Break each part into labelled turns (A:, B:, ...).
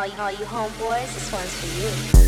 A: all you, all you homeboys,
B: this
C: one's for you.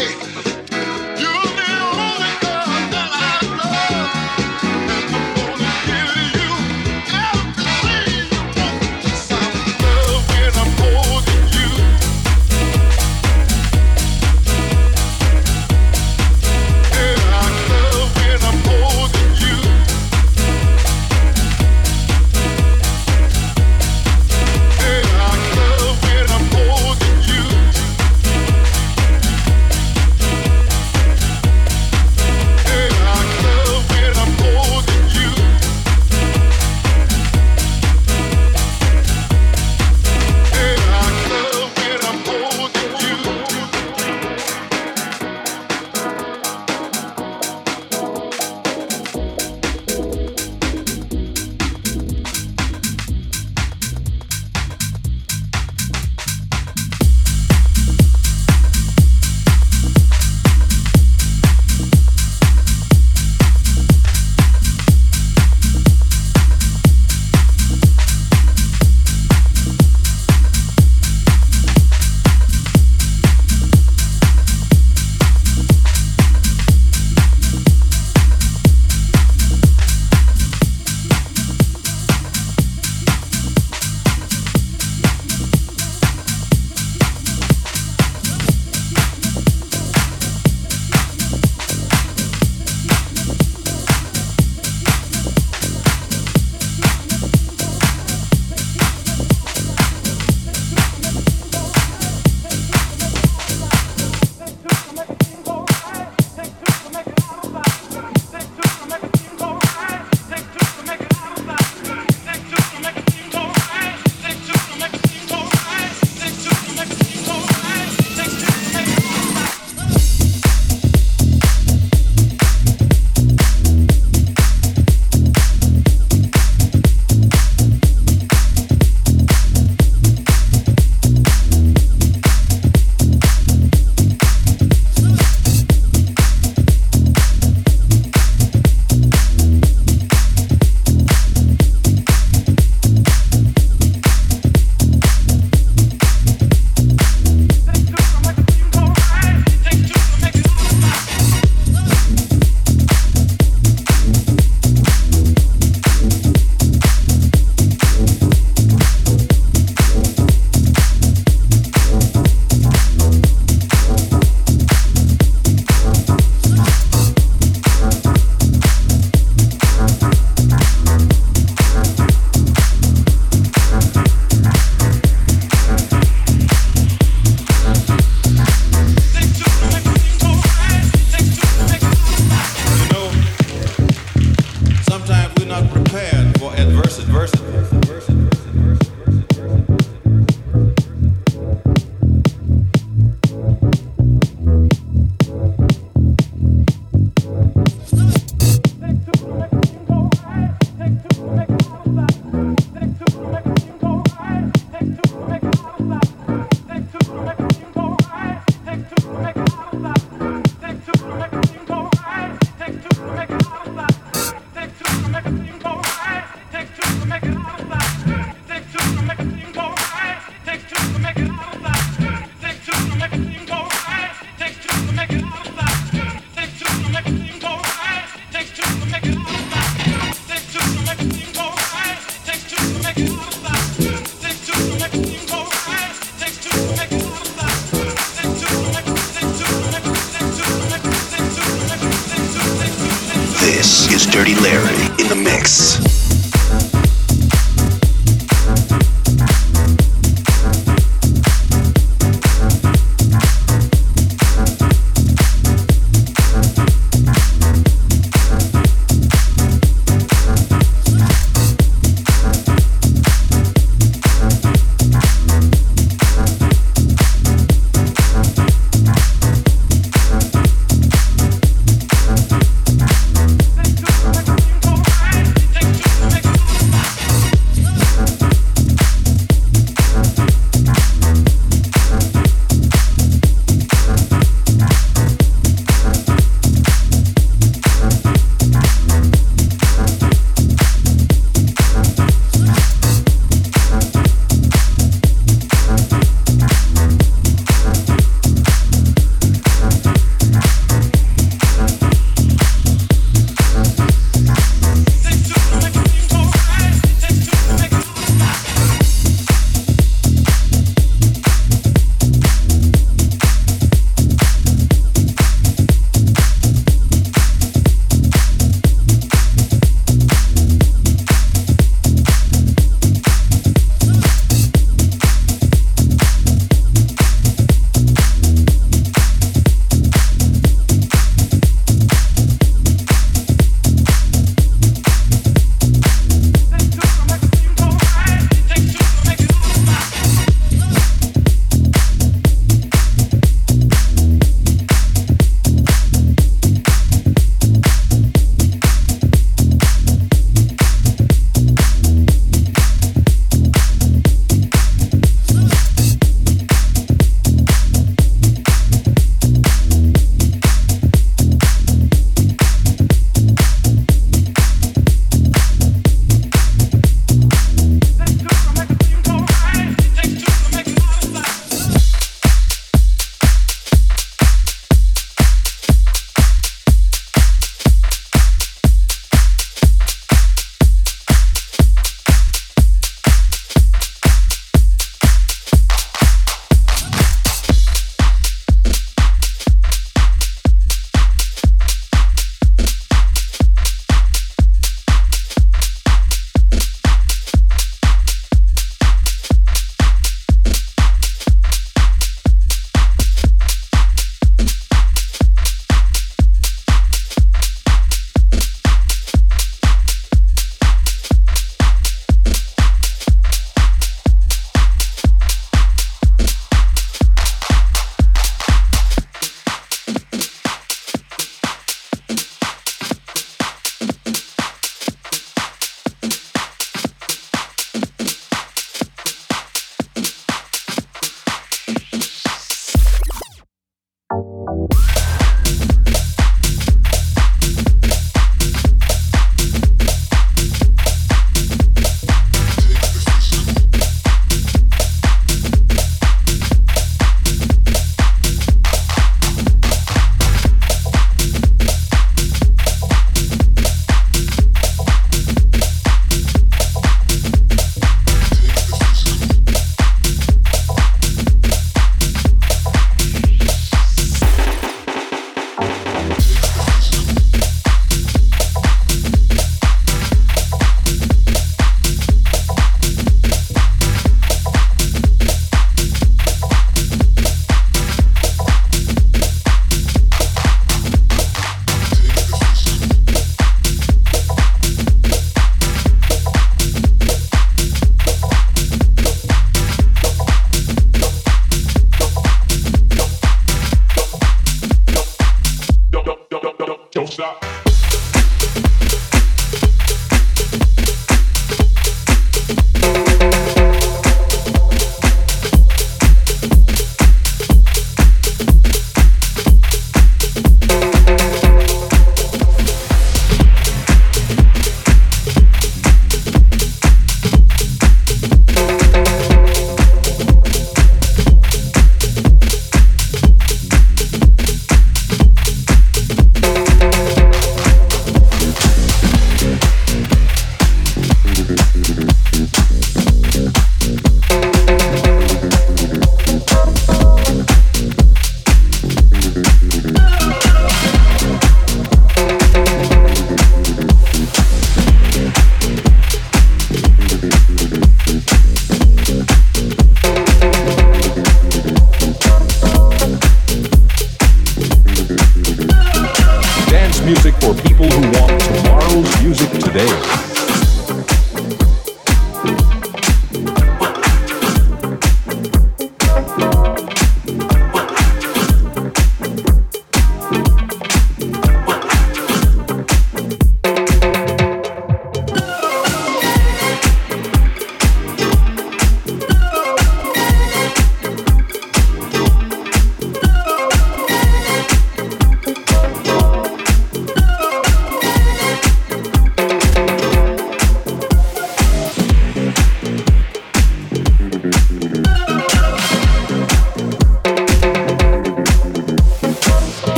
C: Hey.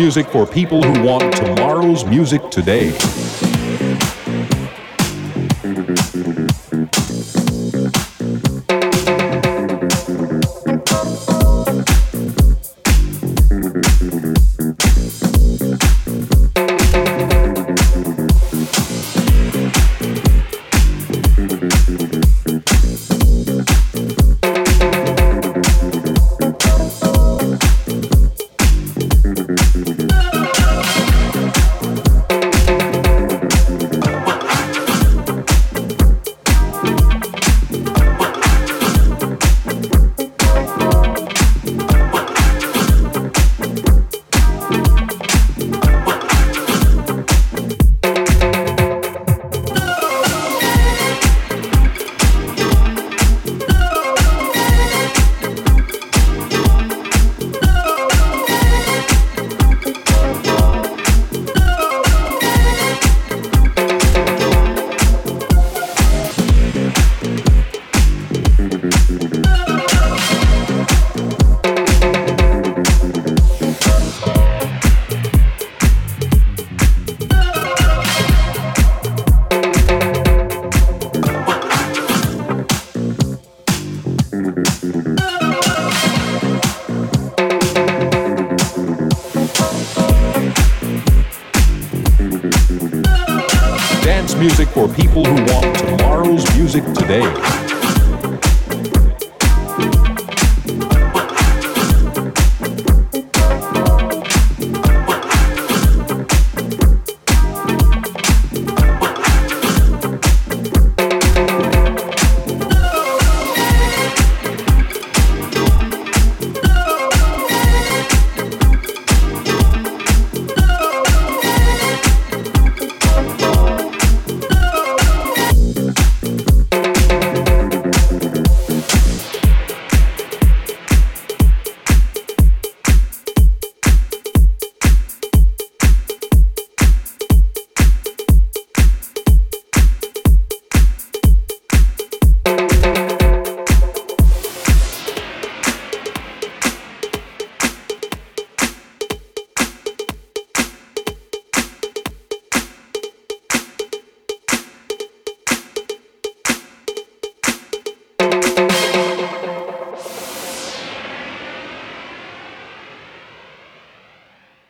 C: Music for people who want tomorrow's music today.